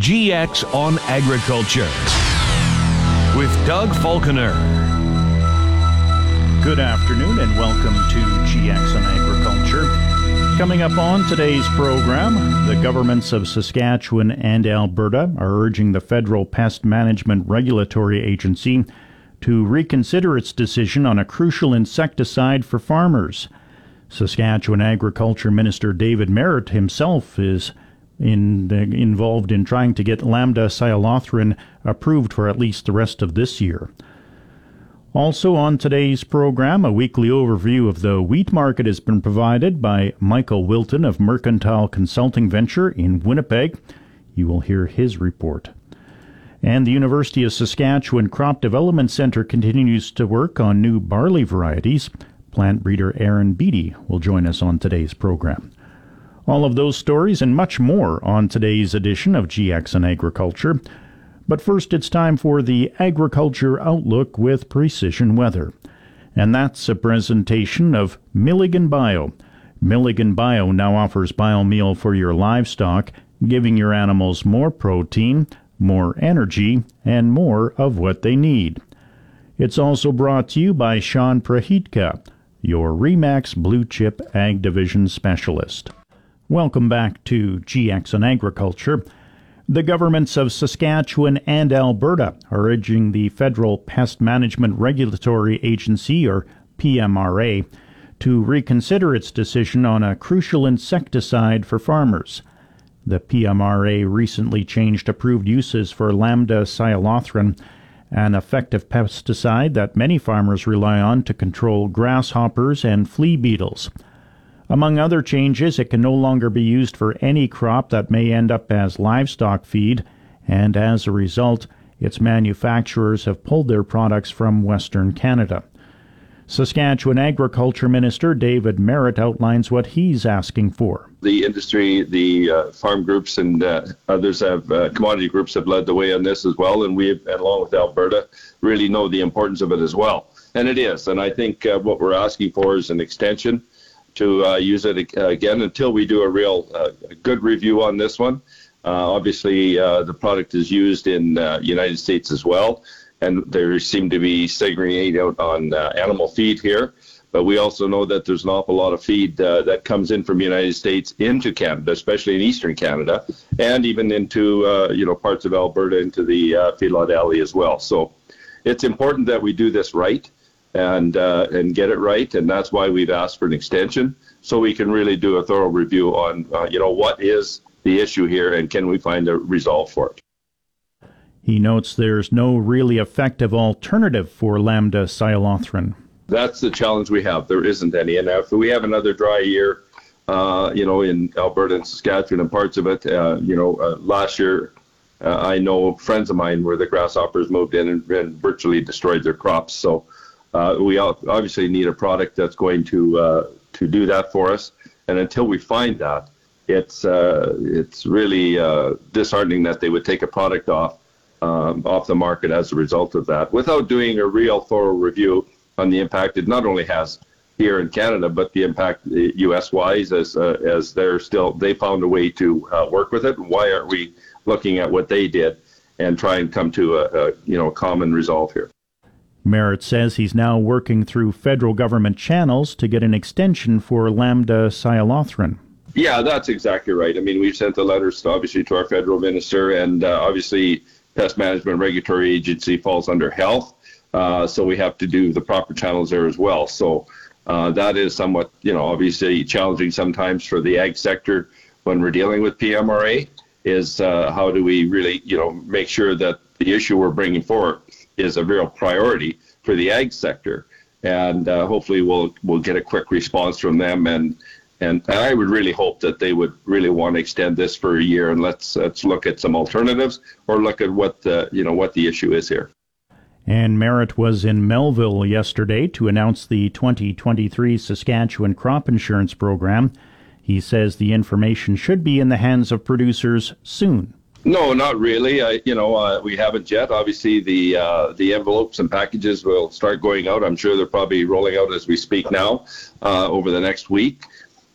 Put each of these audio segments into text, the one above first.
GX on Agriculture with Doug Falconer. Good afternoon and welcome to GX on Agriculture. Coming up on today's program, the governments of Saskatchewan and Alberta are urging the Federal Pest Management Regulatory Agency to reconsider its decision on a crucial insecticide for farmers. Saskatchewan Agriculture Minister David Marit himself is in, uh, involved in trying to get lambda cyhalothrin approved for at least the rest of this year. Also on today's program, a weekly overview of the wheat market has been provided by Michael Wilton of Mercantile Consulting Venture in Winnipeg. You will hear his report. And the University of Saskatchewan Crop Development Centre continues to work on new barley varieties. Plant breeder Aaron Beattie will join us on today's program. All of those stories and much more on today's edition of GX and Agriculture. But first, it's time for the Agriculture Outlook with Precision Weather. And that's a presentation of Milligan Bio. Milligan Bio now offers biomeal for your livestock, giving your animals more protein, more energy, and more of what they need. It's also brought to you by Sean Prahitka, your REMAX Blue Chip Ag Division Specialist. Welcome back to GX on Agriculture. The governments of Saskatchewan and Alberta are urging the Federal Pest Management Regulatory Agency, or PMRA, to reconsider its decision on a crucial insecticide for farmers. The PMRA recently changed approved uses for Lambda cyhalothrin, an effective pesticide that many farmers rely on to control grasshoppers and flea beetles. Among other changes, it can no longer be used for any crop that may end up as livestock feed, and as a result, its manufacturers have pulled their products from Western Canada. Saskatchewan Agriculture Minister David Marit outlines what he's asking for. The industry, the uh, farm groups, and uh, others have uh, commodity groups have led the way on this as well, and we, along with Alberta, really know the importance of it as well. And it is, and I think uh, what we're asking for is an extension to uh, use it again until we do a real uh, good review on this one. Uh, obviously, uh, the product is used in the uh, United States as well, and there seem to be segregating out on animal feed here. But we also know that there's an awful lot of feed that comes in from the United States into Canada, especially in eastern Canada, and even into you know parts of Alberta into the feedlot alley as well. So it's important that we do this right and uh, and get it right. And that's why we've asked for an extension so we can really do a thorough review on uh, you know what is the issue here and can we find a resolve for it. He notes there's no really effective alternative for lambda cyhalothrin. That's the challenge we have. There isn't any. And if we have another dry year, uh, you know, in Alberta and Saskatchewan and parts of it, uh, you know, uh, last year, uh, I know friends of mine where the grasshoppers moved in and, and virtually destroyed their crops. So uh, we obviously need a product that's going to uh, to do that for us. And until we find that, it's uh, it's really uh, disheartening that they would take a product off um, off the market as a result of that, without doing a real thorough review on the impact it not only has here in Canada, but the impact U.S. wise as uh, as they're still they found a way to uh, work with it. Why aren't we looking at what they did and try and come to a, a you know a common resolve here? Marit says he's now working through federal government channels to get an extension for lambda cyhalothrin. Yeah, that's exactly right. I mean, we've sent the letters obviously to our federal minister, and uh, obviously, Pest Management Regulatory Agency falls under health, uh, so we have to do the proper channels there as well. So uh, that is somewhat, you know, obviously challenging sometimes for the ag sector when we're dealing with PMRA. Is uh, how do we really, you know, make sure that the issue we're bringing forward is a real priority for the ag sector. And uh, hopefully we'll we'll get a quick response from them and and, I would really hope that they would really want to extend this for a year and let's let's look at some alternatives or look at what the you know what the issue is here. And Marit was in Melville yesterday to announce the 2023 Saskatchewan crop insurance program. He says the information should be in the hands of producers soon. No, not really. I, you know, uh, we haven't yet. Obviously, the uh, the envelopes and packages will start going out. I'm sure they're probably rolling out as we speak now uh, over the next week.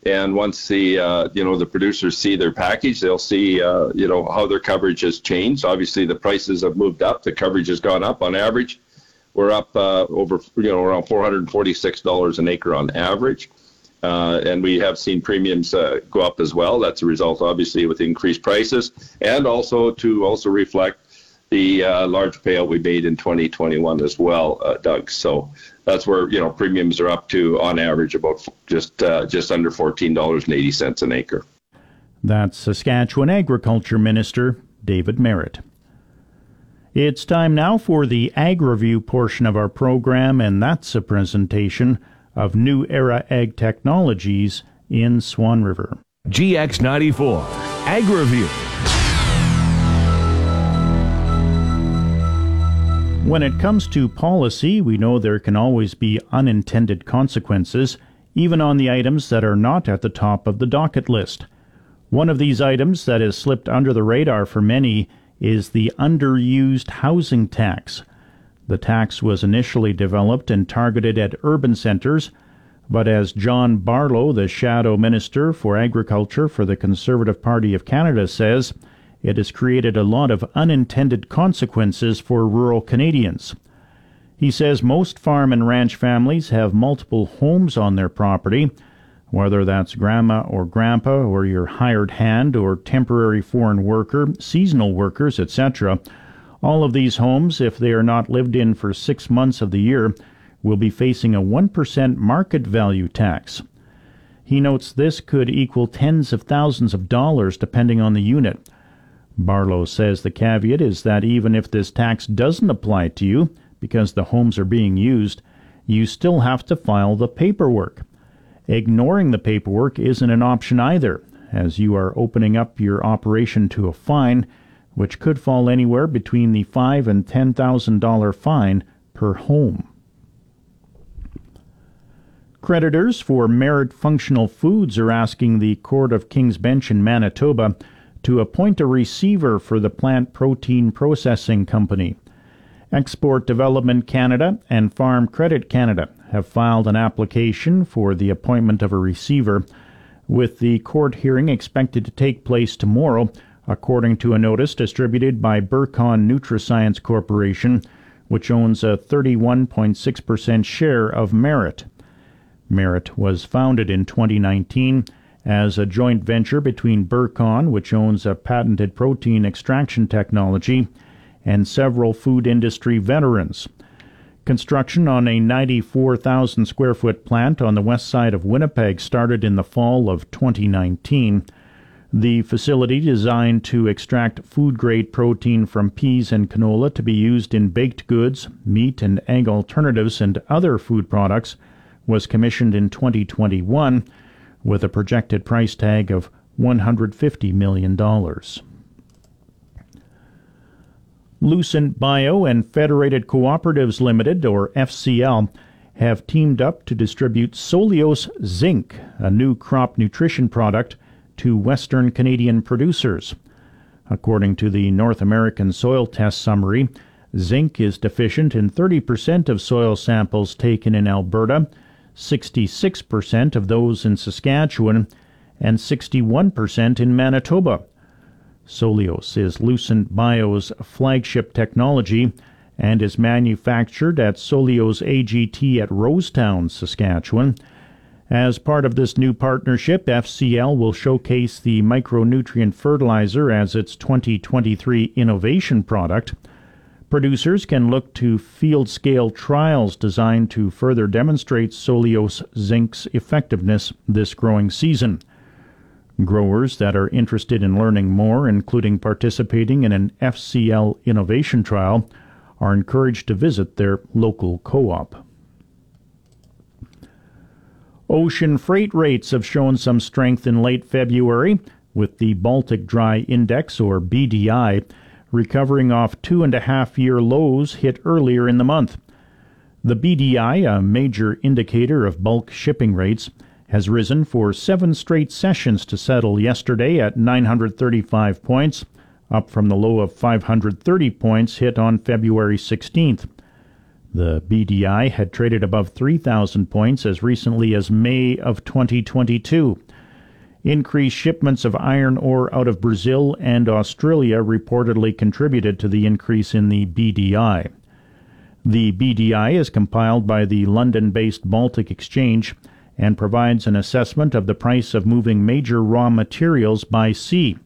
And once the uh, you know the producers see their package, they'll see uh, you know how their coverage has changed. Obviously, the prices have moved up. The coverage has gone up on average. We're up uh, over you know around $446 an acre on average. Uh, and we have seen premiums uh, go up as well. That's a result, obviously, with increased prices, and also to also reflect the uh, large payout we made in 2021 as well, uh, Doug. So that's where you know premiums are up to, on average, about just uh, just under $14.80 an acre. That's Saskatchewan Agriculture Minister David Marit. It's time now for the Ag Review portion of our program, and that's a presentation of New Era Ag Technologies in Swan River. GX94 Ag Review. When it comes to policy, we know there can always be unintended consequences, even on the items that are not at the top of the docket list. One of these items that has slipped under the radar for many is the underused housing tax. The tax was initially developed and targeted at urban centres, but as John Barlow, the Shadow Minister for Agriculture for the Conservative Party of Canada, says, it has created a lot of unintended consequences for rural Canadians. He says most farm and ranch families have multiple homes on their property, whether that's grandma or grandpa or your hired hand or temporary foreign worker, seasonal workers, etc. All of these homes, if they are not lived in for six months of the year, will be facing a 1% market value tax. He notes this could equal tens of thousands of dollars depending on the unit. Barlow says the caveat is that even if this tax doesn't apply to you, because the homes are being used, you still have to file the paperwork. Ignoring the paperwork isn't an option either, as you are opening up your operation to a fine which could fall anywhere between the five and ten thousand dollar fine per home. Creditors for Merit Functional Foods are asking the Court of King's Bench in Manitoba to appoint a receiver for the plant protein processing company. Export Development Canada and Farm Credit Canada have filed an application for the appointment of a receiver, with the court hearing expected to take place tomorrow according to a notice distributed by Burcon Nutrascience Corporation, which owns a 31.6% share of Merit. Merit was founded in 2019 as a joint venture between Burcon, which owns a patented protein extraction technology, and several food industry veterans. Construction on a 94,000 square foot plant on the west side of Winnipeg started in the fall of 2019. The facility, designed to extract food grade protein from peas and canola to be used in baked goods, meat and egg alternatives, and other food products, was commissioned in 2021 with a projected price tag of $150 million. Lucent Bio and Federated Cooperatives Limited, or FCL, have teamed up to distribute Soileos Zinc, a new crop nutrition product to Western Canadian producers. According to the North American Soil Test Summary, zinc is deficient in 30% of soil samples taken in Alberta, 66% of those in Saskatchewan, and 61% in Manitoba. Soileos is Lucent Bio's flagship technology and is manufactured at Soileos AGT at Rosetown, Saskatchewan, as part of this new partnership, FCL will showcase the micronutrient fertilizer as its 2023 innovation product. Producers can look to field scale trials designed to further demonstrate Soileos Zinc's effectiveness this growing season. Growers that are interested in learning more, including participating in an FCL innovation trial, are encouraged to visit their local co op. Ocean freight rates have shown some strength in late February, with the Baltic Dry Index, or BDI, recovering off two and a half year lows hit earlier in the month. The BDI, a major indicator of bulk shipping rates, has risen for seven straight sessions to settle yesterday at 935 points, up from the low of 530 points hit on February 16th. The BDI had traded above 3,000 points as recently as May of 2022. Increased shipments of iron ore out of Brazil and Australia reportedly contributed to the increase in the BDI. The BDI is compiled by the London based Baltic Exchange and provides an assessment of the price of moving major raw materials by sea.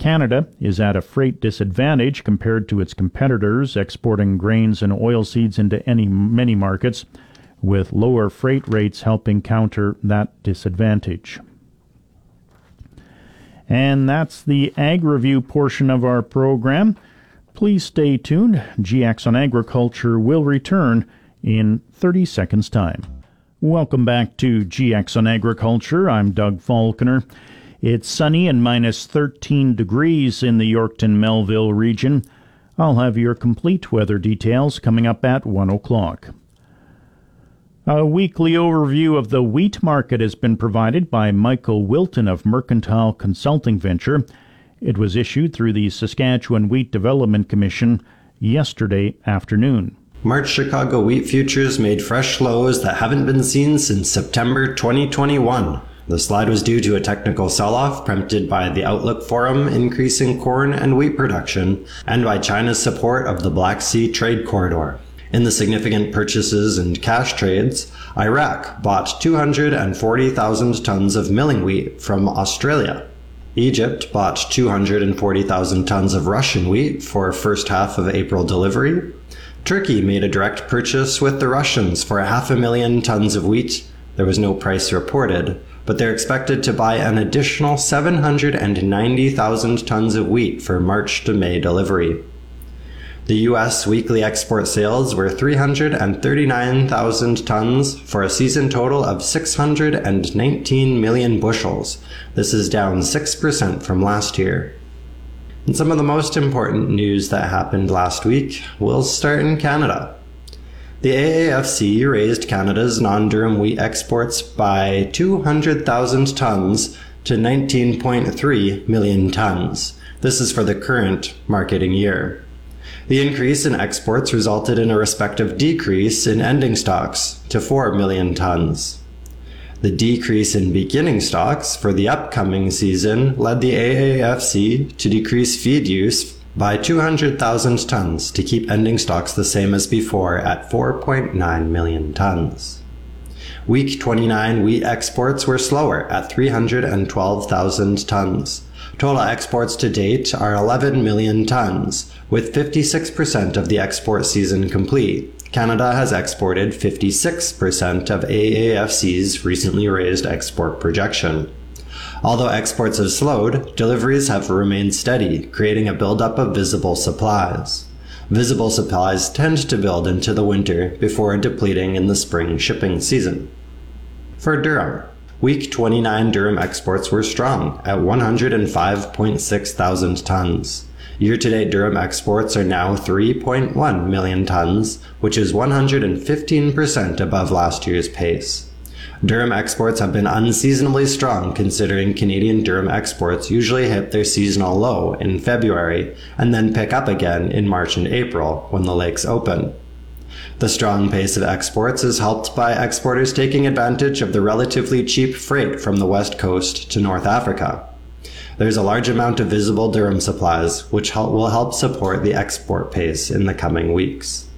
Canada is at a freight disadvantage compared to its competitors exporting grains and oilseeds into any many markets, with lower freight rates helping counter that disadvantage. And that's the Ag Review portion of our program. Please stay tuned. GX on Agriculture will return in 30 seconds' time. Welcome back to GX on Agriculture. I'm Doug Falconer. It's sunny and minus 13 degrees in the Yorkton Melville region. I'll have your complete weather details coming up at 1 o'clock. A weekly overview of the wheat market has been provided by Michael Wilton of Mercantile Consulting Venture. It was issued through the Saskatchewan Wheat Development Commission yesterday afternoon. March Chicago wheat futures made fresh lows that haven't been seen since September 2021. The slide was due to a technical sell-off prompted by the Outlook Forum increasing corn and wheat production and by China's support of the Black Sea trade corridor. In the significant purchases and cash trades, Iraq bought 240,000 tons of milling wheat from Australia. Egypt bought 240,000 tons of Russian wheat for first half of April delivery, Turkey made a direct purchase with the Russians for half a million tons of wheat. There was no price reported, but they're expected to buy an additional 790,000 tons of wheat for March to May delivery. The US weekly export sales were 339,000 tons for a season total of 619 million bushels. This is down 6% from last year. And some of the most important news that happened last week will start in Canada. The AAFC raised Canada's non durum wheat exports by 200,000 tons to 19.3 million tons. This is for the current marketing year. The increase in exports resulted in a respective decrease in ending stocks to 4 million tons. The decrease in beginning stocks for the upcoming season led the AAFC to decrease feed use by 200,000 tons to keep ending stocks the same as before at 4.9 million tons. Week 29 wheat exports were slower at 312,000 tons. Total exports to date are 11 million tons, with 56% of the export season complete. Canada has exported 56% of AAFC's recently raised export projection. Although exports have slowed, deliveries have remained steady, creating a buildup of visible supplies. Visible supplies tend to build into the winter before depleting in the spring shipping season. For durum, week 29 durum exports were strong at 105.6 thousand tons. Year-to-date durum exports are now 3.1 million tons, which is 115% above last year's pace. Durum exports have been unseasonably strong considering Canadian durum exports usually hit their seasonal low in February and then pick up again in March and April when the lakes open. The strong pace of exports is helped by exporters taking advantage of the relatively cheap freight from the west coast to North Africa. There's a large amount of visible durum supplies, which will help support the export pace in the coming weeks.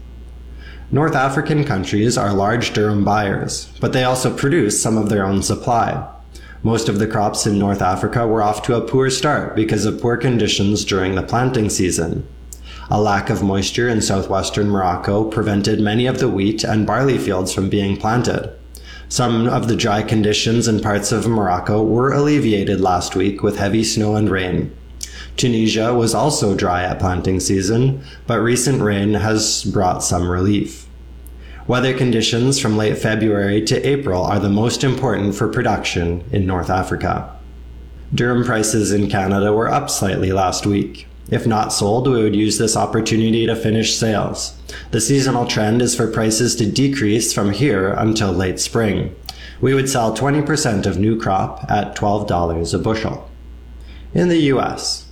North African countries are large durum buyers, but they also produce some of their own supply. Most of the crops in North Africa were off to a poor start because of poor conditions during the planting season. A lack of moisture in southwestern Morocco prevented many of the wheat and barley fields from being planted. Some of the dry conditions in parts of Morocco were alleviated last week with heavy snow and rain. Tunisia was also dry at planting season, but recent rain has brought some relief. Weather conditions from late February to April are the most important for production in North Africa. Durum prices in Canada were up slightly last week. If not sold, we would use this opportunity to finish sales. The seasonal trend is for prices to decrease from here until late spring. We would sell 20% of new crop at $12 a bushel. In the US,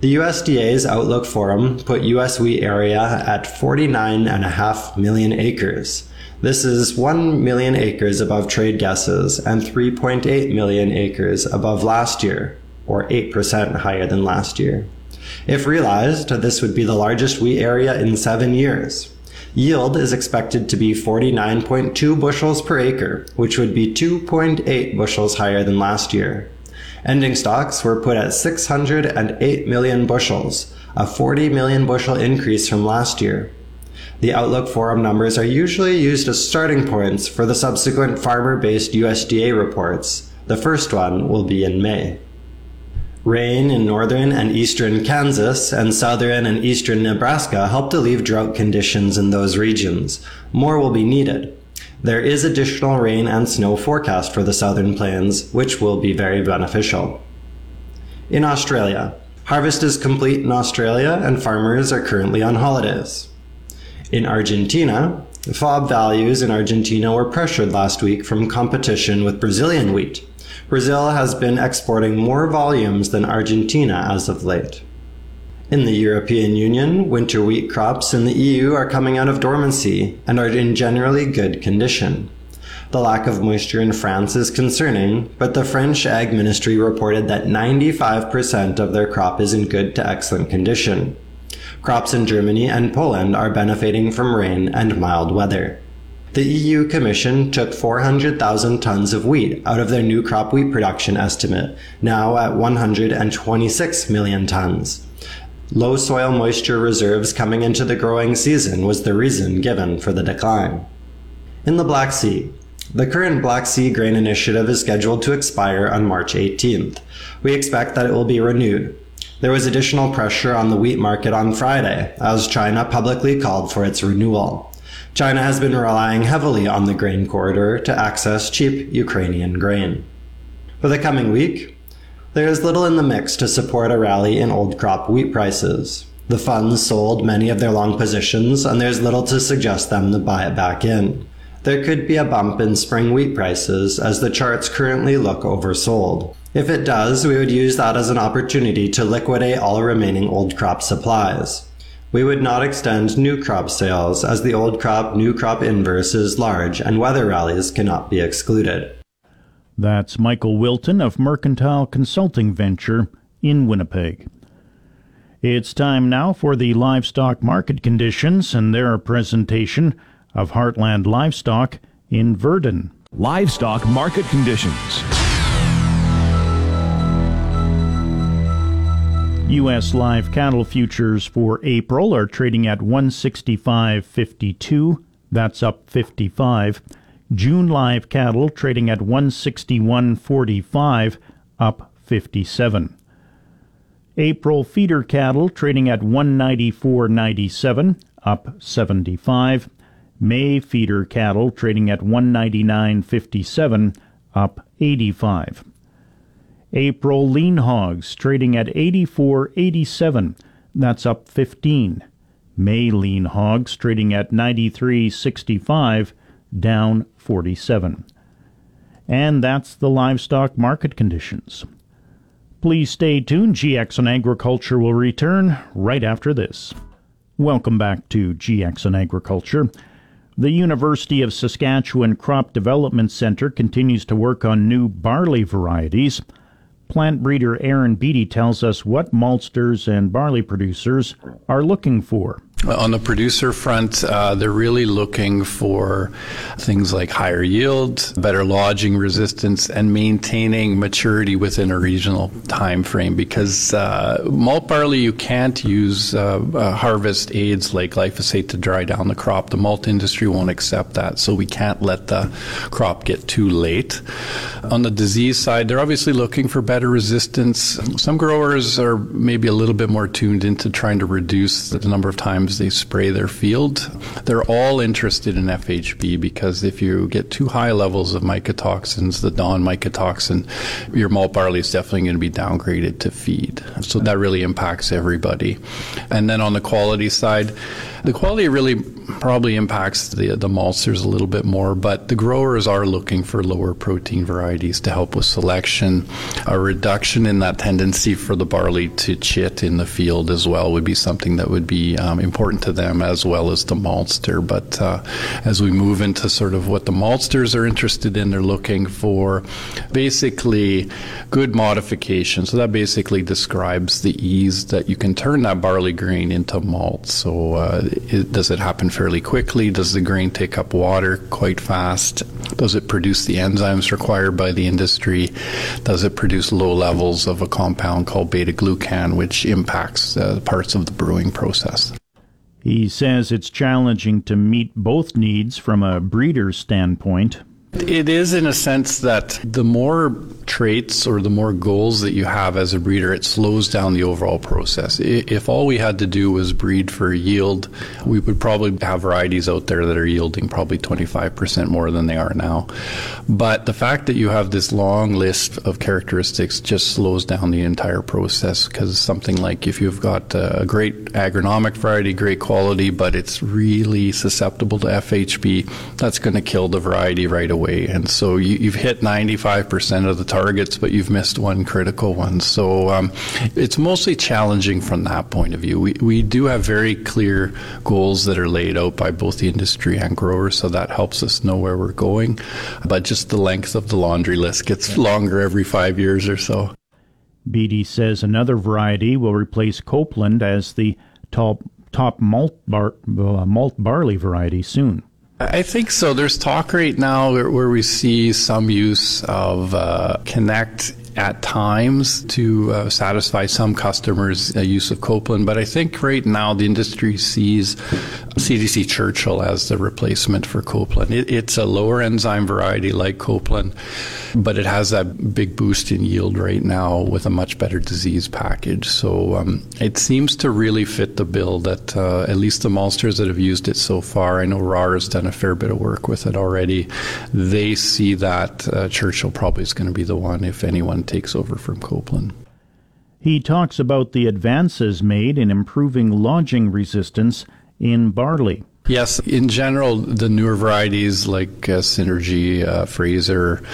the USDA's Outlook Forum put US wheat area at 49.5 million acres. This is 1 million acres above trade guesses and 3.8 million acres above last year, or 8% higher than last year. If realized, this would be the largest wheat area in seven years. Yield is expected to be 49.2 bushels per acre, which would be 2.8 bushels higher than last year. Ending stocks were put at 608 million bushels, a 40 million bushel increase from last year. The Outlook Forum numbers are usually used as starting points for the subsequent farmer based USDA reports. The first one will be in May. Rain in northern and eastern Kansas and southern and eastern Nebraska helped to leave drought conditions in those regions. More will be needed. There is additional rain and snow forecast for the southern plains, which will be very beneficial. In Australia, harvest is complete in Australia and farmers are currently on holidays. In Argentina, FOB values in Argentina were pressured last week from competition with Brazilian wheat. Brazil has been exporting more volumes than Argentina as of late. In the European Union, winter wheat crops in the EU are coming out of dormancy and are in generally good condition. The lack of moisture in France is concerning, but the French Ag Ministry reported that 95% of their crop is in good to excellent condition. Crops in Germany and Poland are benefiting from rain and mild weather. The EU Commission took 400,000 tons of wheat out of their new crop wheat production estimate, now at 126 million tons. Low soil moisture reserves coming into the growing season was the reason given for the decline. In the Black Sea, the current Black Sea Grain Initiative is scheduled to expire on March 18th. We expect that it will be renewed. There was additional pressure on the wheat market on Friday as China publicly called for its renewal. China has been relying heavily on the grain corridor to access cheap Ukrainian grain. For the coming week, there is little in the mix to support a rally in old crop wheat prices. The funds sold many of their long positions, and there's little to suggest them to buy it back in. There could be a bump in spring wheat prices as the charts currently look oversold. If it does, we would use that as an opportunity to liquidate all remaining old crop supplies. We would not extend new crop sales as the old crop new crop inverse is large and weather rallies cannot be excluded. That's Michael Wilton of Mercantile Consulting Venture in Winnipeg. It's time now for the livestock market conditions and their presentation of Heartland Livestock in Virden. Livestock market conditions. U.S. live cattle futures for April are trading at 165.52. That's up 55. June live cattle trading at 161.45, up 57. April feeder cattle trading at 194.97, up 75. May feeder cattle trading at 199.57, up 85. April lean hogs trading at 84.87. That's up 15. May lean hogs trading at 93.65, down 47. And that's the livestock market conditions. Please stay tuned. GX on Agriculture will return right after this. Welcome back to GX on Agriculture. The University of Saskatchewan Crop Development Center continues to work on new barley varieties. Plant breeder Aaron Beattie tells us what maltsters and barley producers are looking for. On the producer front, uh, they're really looking for things like higher yield, better lodging resistance, and maintaining maturity within a regional time frame. Because uh, malt barley, you can't use uh, uh, harvest aids like glyphosate to dry down the crop. The malt industry won't accept that, so we can't let the crop get too late. On the disease side, they're obviously looking for better resistance. Some growers are maybe a little bit more tuned into trying to reduce the number of times they spray their field. They're all interested in FHB because if you get too high levels of mycotoxins, the DON mycotoxin, your malt barley is definitely going to be downgraded to feed. So that really impacts everybody. And then on the quality side, the quality really probably impacts the the maltsters a little bit more, but the growers are looking for lower protein varieties to help with selection. A reduction in that tendency for the barley to chit in the field as well would be something that would be um, important to them as well as the maltster. But uh, as we move into sort of what the maltsters are interested in, they're looking for basically good modification. So that basically describes the ease that you can turn that barley grain into malt. So uh, it, does it happen fairly quickly? Does the grain take up water quite fast? Does it produce the enzymes required by the industry? Does it produce low levels of a compound called beta glucan, which impacts uh, parts of the brewing process? He says it's challenging to meet both needs from a breeder's standpoint. It is in a sense that the more traits or the more goals that you have as a breeder, it slows down the overall process. If all we had to do was breed for yield, we would probably have varieties out there that are yielding probably 25% more than they are now. But the fact that you have this long list of characteristics just slows down the entire process because something like if you've got a great agronomic variety, great quality, but it's really susceptible to FHB, that's going to kill the variety right away. And so you, have hit 95% of the targets, but you've missed one critical one. So um, it's mostly challenging from that point of view. We, we do have very clear goals that are laid out by both the industry and growers, so that helps us know where we're going. But just the length of the laundry list gets longer every five years or so. Beattie says another variety will replace Copeland as the top top malt bar, uh, malt barley variety soon. I think so. There's talk right now where, we see some use of uh, Connect at times to uh, satisfy some customers' uh, use of Copeland. But I think right now the industry sees CDC Churchill as the replacement for Copeland. It, it's a lower enzyme variety like Copeland, but it has that big boost in yield right now with a much better disease package. So um, it seems to really fit the bill that uh, at least the maltsters that have used it so far, I know Rahr has done a fair bit of work with it already. They see that uh, Churchill probably is going to be the one if anyone takes over from Copeland. He talks about the advances made in improving lodging resistance in barley. Yes, in general, the newer varieties like uh, Synergy, uh, Fraser,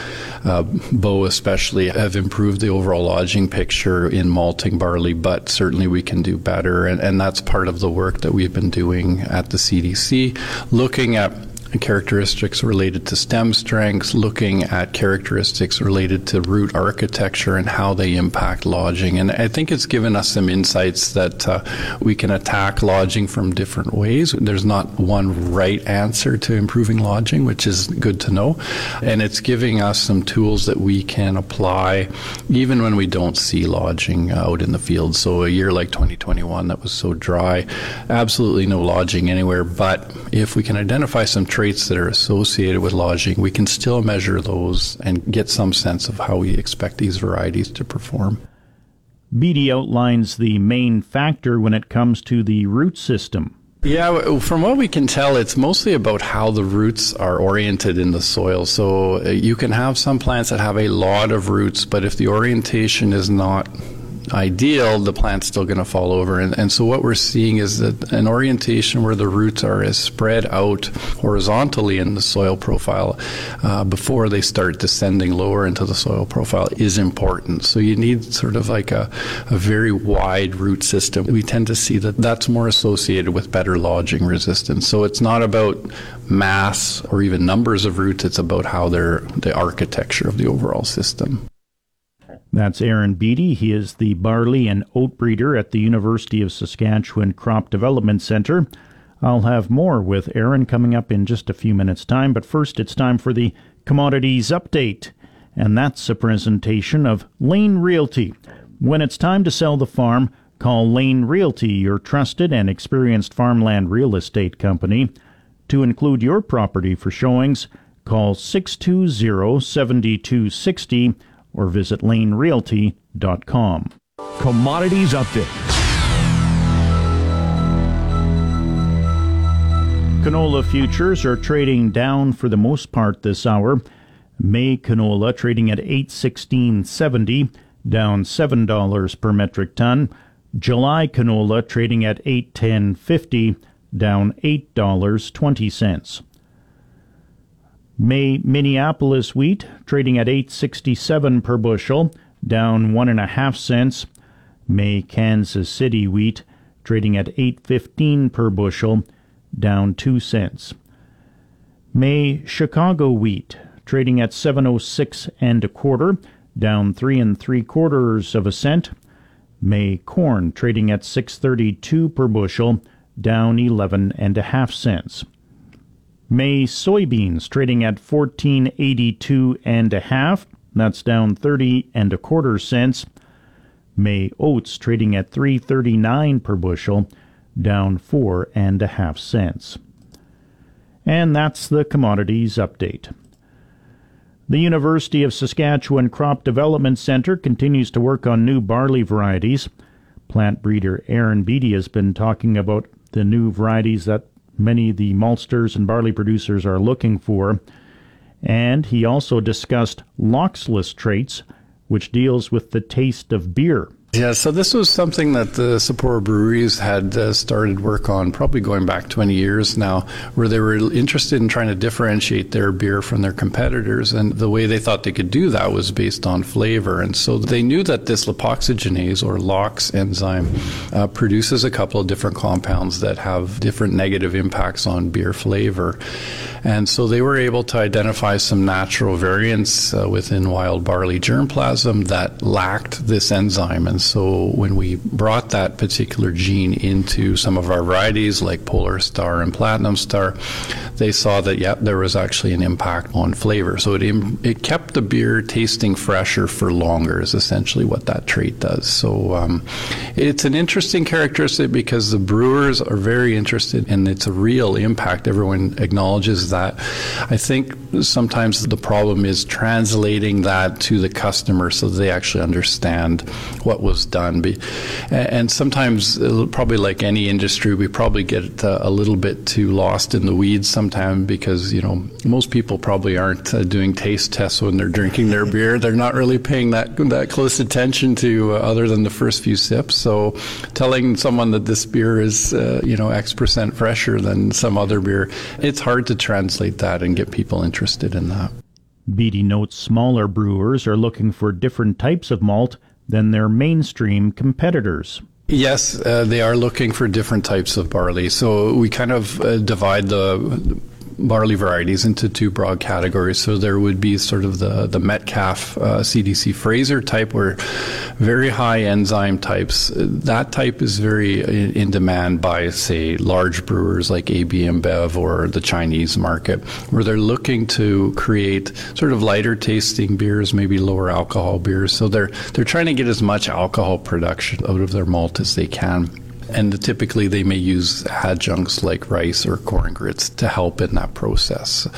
uh, Bow especially have improved the overall lodging picture in malting barley, but certainly we can do better. And, and that's part of the work that we've been doing at the CDC, looking at characteristics related to stem strengths, looking at characteristics related to root architecture and how they impact lodging. And I think it's given us some insights that uh, we can attack lodging from different ways. There's not one right answer to improving lodging, which is good to know. And it's giving us some tools that we can apply even when we don't see lodging out in the field. So a year like 2021 that was so dry, absolutely no lodging anywhere. But if we can identify some traits that are associated with lodging, we can still measure those and get some sense of how we expect these varieties to perform. Beattie outlines the main factor when it comes to the root system. Yeah, from what we can tell, it's mostly about how the roots are oriented in the soil. So uh, you can have some plants that have a lot of roots, but if the orientation is not ideal, the plant's still going to fall over. And, and so what we're seeing is that an orientation where the roots are as spread out horizontally in the soil profile uh, before they start descending lower into the soil profile is important. So you need sort of like a, a very wide root system. We tend to see that that's more associated with better lodging resistance. So it's not about mass or even numbers of roots, it's about how they're the architecture of the overall system. That's Aaron Beattie. He is the barley and oat breeder at the University of Saskatchewan Crop Development Center. I'll have more with Aaron coming up in just a few minutes' time, but first it's time for the Commodities Update. And that's a presentation of Lane Realty. When it's time to sell the farm, call Lane Realty, your trusted and experienced farmland real estate company. To include your property for showings, call 620 7260 or visit lanerealty.com. Commodities Update. Canola futures are trading down for the most part this hour. May canola trading at 816.70, down $7 per metric ton. July canola trading at 810.50, down $8.20. May Minneapolis wheat trading at 867 per bushel, down one and a half cents. May Kansas City wheat trading at 815 per bushel, down 2 cents. May Chicago wheat trading at 706 and a quarter, down 3 and 3 quarters of a cent. May corn trading at 632 per bushel, down 11 and a half cents. May soybeans trading at 1482 and a half, that's down 30 and a quarter cents. May oats trading at 339 per bushel, down four and a half cents. And that's the commodities update. The University of Saskatchewan Crop Development Centre continues to work on new barley varieties. Plant breeder Aaron Beattie has been talking about the new varieties that many of the maltsters and barley producers are looking for. And he also discussed loxless traits, which deals with the taste of beer. Yeah, so this was something that the Sapporo breweries had uh, started work on probably going back 20 years now, where they were interested in trying to differentiate their beer from their competitors. And the way they thought they could do that was based on flavor. And so they knew that this lipoxygenase or LOX enzyme uh, produces a couple of different compounds that have different negative impacts on beer flavor. And so they were able to identify some natural variants uh, within wild barley germplasm that lacked this enzyme. And so when we brought that particular gene into some of our varieties like Polar Star and Platinum Star, they saw that, yeah, there was actually an impact on flavor. So it, it kept the beer tasting fresher for longer, is essentially what that trait does. So um, it's an interesting characteristic because the brewers are very interested and it's a real impact. Everyone acknowledges that. I think sometimes the problem is translating that to the customer so they actually understand what was done. And sometimes, uh, probably like any industry, we probably get uh, a little bit too lost in the weeds sometimes because, you know, most people probably aren't uh, doing taste tests when they're drinking their beer. They're not really paying that, that close attention to other than the first few sips. So telling someone that this beer is, you know, X percent fresher than some other beer, it's hard to translate that and get people interested in that. Beattie notes smaller brewers are looking for different types of malt than their mainstream competitors. Yes, uh, they are looking for different types of barley. So we kind of uh, divide the barley varieties into two broad categories. So there would be sort of the the Metcalfe uh, CDC Fraser type, where very high enzyme types. That type is very in demand by say large brewers like AB InBev or the Chinese market, where they're looking to create sort of lighter tasting beers, maybe lower alcohol beers. So they're they're trying to get as much alcohol production out of their malt as they can and typically they may use adjuncts like rice or corn grits to help in that process.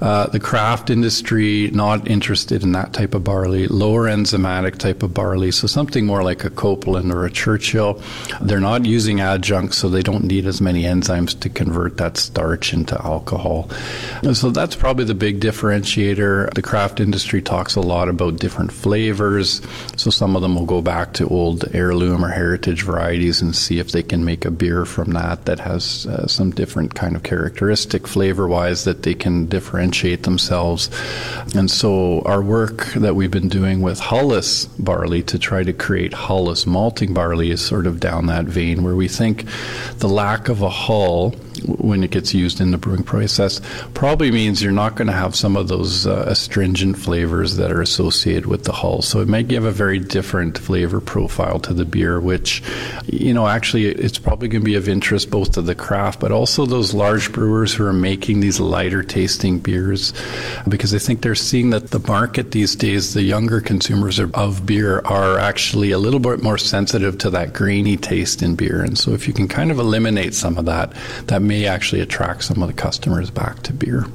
Uh, the craft industry not interested in that type of barley, lower enzymatic type of barley, so something more like a Copeland or a Churchill. They're not using adjuncts, so they don't need as many enzymes to convert that starch into alcohol. So that's probably the big differentiator. The craft industry talks a lot about different flavors, so some of them will go back to old heirloom or heritage varieties and see if they can make a beer from that that has uh, some different kind of characteristic flavor wise that they can differentiate themselves. And so our work that we've been doing with hulless barley to try to create hulless malting barley is sort of down that vein where we think the lack of a hull when it gets used in the brewing process probably means you're not going to have some of those uh, astringent flavors that are associated with the hull. So it may give a very different flavor profile to the beer, which, you know, actually it's probably going to be of interest both to the craft, but also those large brewers who are making these lighter tasting beers, because I think they're seeing that the market these days, the younger consumers of beer, are actually a little bit more sensitive to that grainy taste in beer. And so if you can kind of eliminate some of that, that may actually attract some of the customers back to beer.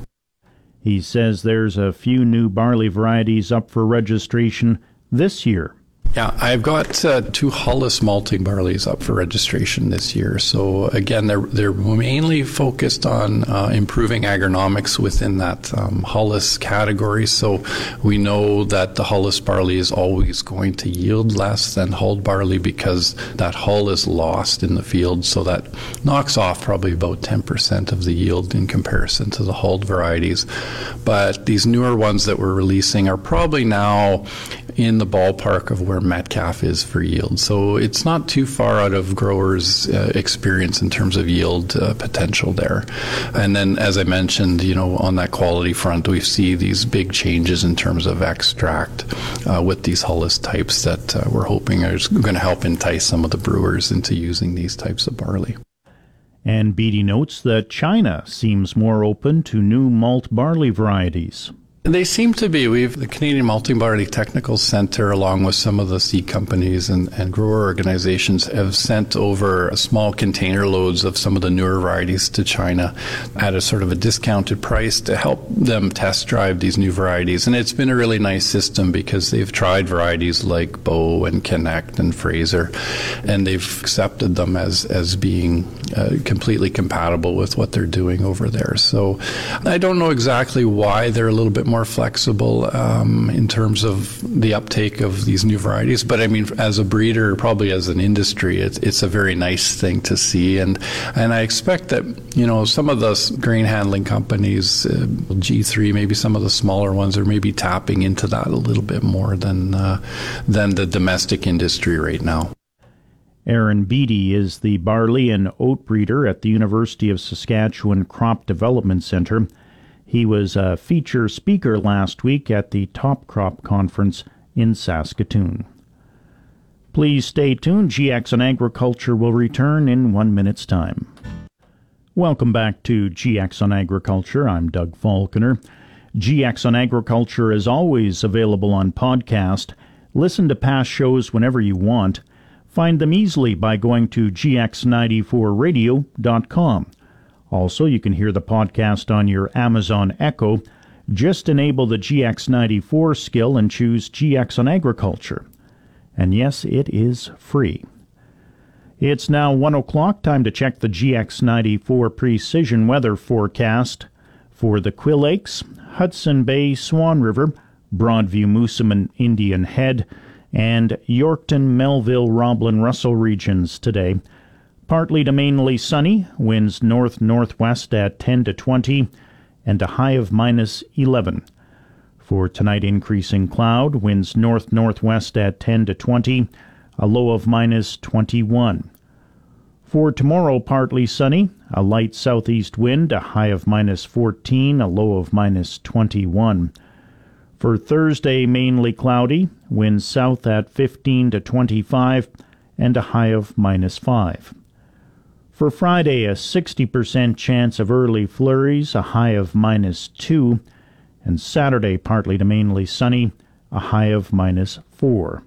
He says there's a few new barley varieties up for registration this year. Yeah, I've got uh, two hulless malting barleys up for registration this year. So again, they're they're mainly focused on uh, improving agronomics within that um, hulless category. So we know that the hulless barley is always going to yield less than hulled barley because that hull is lost in the field. So that knocks off probably about 10% of the yield in comparison to the hulled varieties. But these newer ones that we're releasing are probably now in the ballpark of where Metcalfe is for yield. So it's not too far out of growers' uh, experience in terms of yield uh, potential there. And then, as I mentioned, you know, on that quality front, we see these big changes in terms of extract uh, with these hulless types that uh, we're hoping are going to help entice some of the brewers into using these types of barley. And Beattie notes that China seems more open to new malt barley varieties. They seem to be. We've the Canadian Malting Barley Technical Center, along with some of the seed companies and, and grower organizations, have sent over small container loads of some of the newer varieties to China at a sort of a discounted price to help them test drive these new varieties. And it's been a really nice system because they've tried varieties like Bow and Connect and Fraser, and they've accepted them as as being uh, completely compatible with what they're doing over there. So I don't know exactly why they're a little bit more flexible um, in terms of the uptake of these new varieties. But I mean, as a breeder, probably as an industry, it's, it's a very nice thing to see. And and I expect that you know some of the grain handling companies, uh, G3, maybe some of the smaller ones, are maybe tapping into that a little bit more than uh, than the domestic industry right now. Aaron Beattie is the barley and oat breeder at the University of Saskatchewan Crop Development Centre. He was a feature speaker last week at the Top Crop Conference in Saskatoon. Please stay tuned. GX on Agriculture will return in one minute's time. Welcome back to GX on Agriculture. I'm Doug Falconer. GX on Agriculture is always available on podcast. Listen to past shows whenever you want. Find them easily by going to gx94radio.com. Also, you can hear the podcast on your Amazon Echo. Just enable the GX94 skill and choose GX on Agriculture. And yes, it is free. It's now 1 o'clock, time to check the GX94 precision weather forecast for the Quill Lakes, Hudson Bay, Swan River, Broadview, Moosomin, Indian Head, and Yorkton, Melville, Roblin, Russell regions today. Partly to mainly sunny, winds north northwest at 10 to 20, and a high of minus 11. For tonight, increasing cloud, winds north northwest at 10 to 20, a low of minus 21. For tomorrow, partly sunny, a light southeast wind, a high of minus 14, a low of minus 21. For Thursday, mainly cloudy, winds south at 15 to 25, and a high of minus 5. For Friday, a 60% chance of early flurries, a high of minus 2. And Saturday, partly to mainly sunny, a high of minus 4.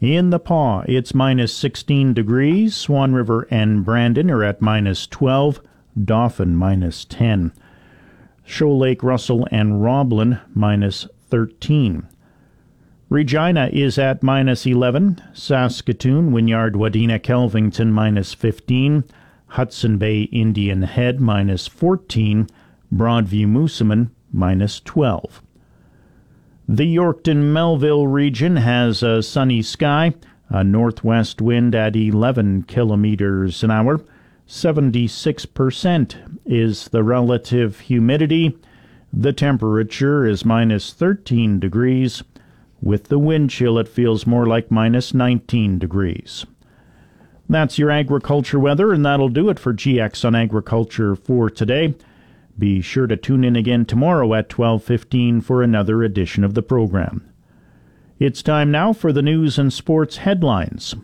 In the Pas, it's minus 16 degrees. Swan River and Brandon are at minus 12. Dauphin, minus 10. Shoal Lake, Russell, and Roblin, minus 13. Regina is at minus 11. Saskatoon, Wynyard, Wadena, Kelvington minus 15. Hudson Bay, Indian Head minus 14. Broadview, Moosomin minus 12. The Yorkton Melville region has a sunny sky, a northwest wind at 11 kilometers an hour. 76% is the relative humidity. The temperature is minus 13 degrees. With the wind chill, it feels more like minus 19 degrees. That's your agriculture weather, and that'll do it for GX on Agriculture for today. Be sure to tune in again tomorrow at 12:15 for another edition of the program. It's time now for the news and sports headlines.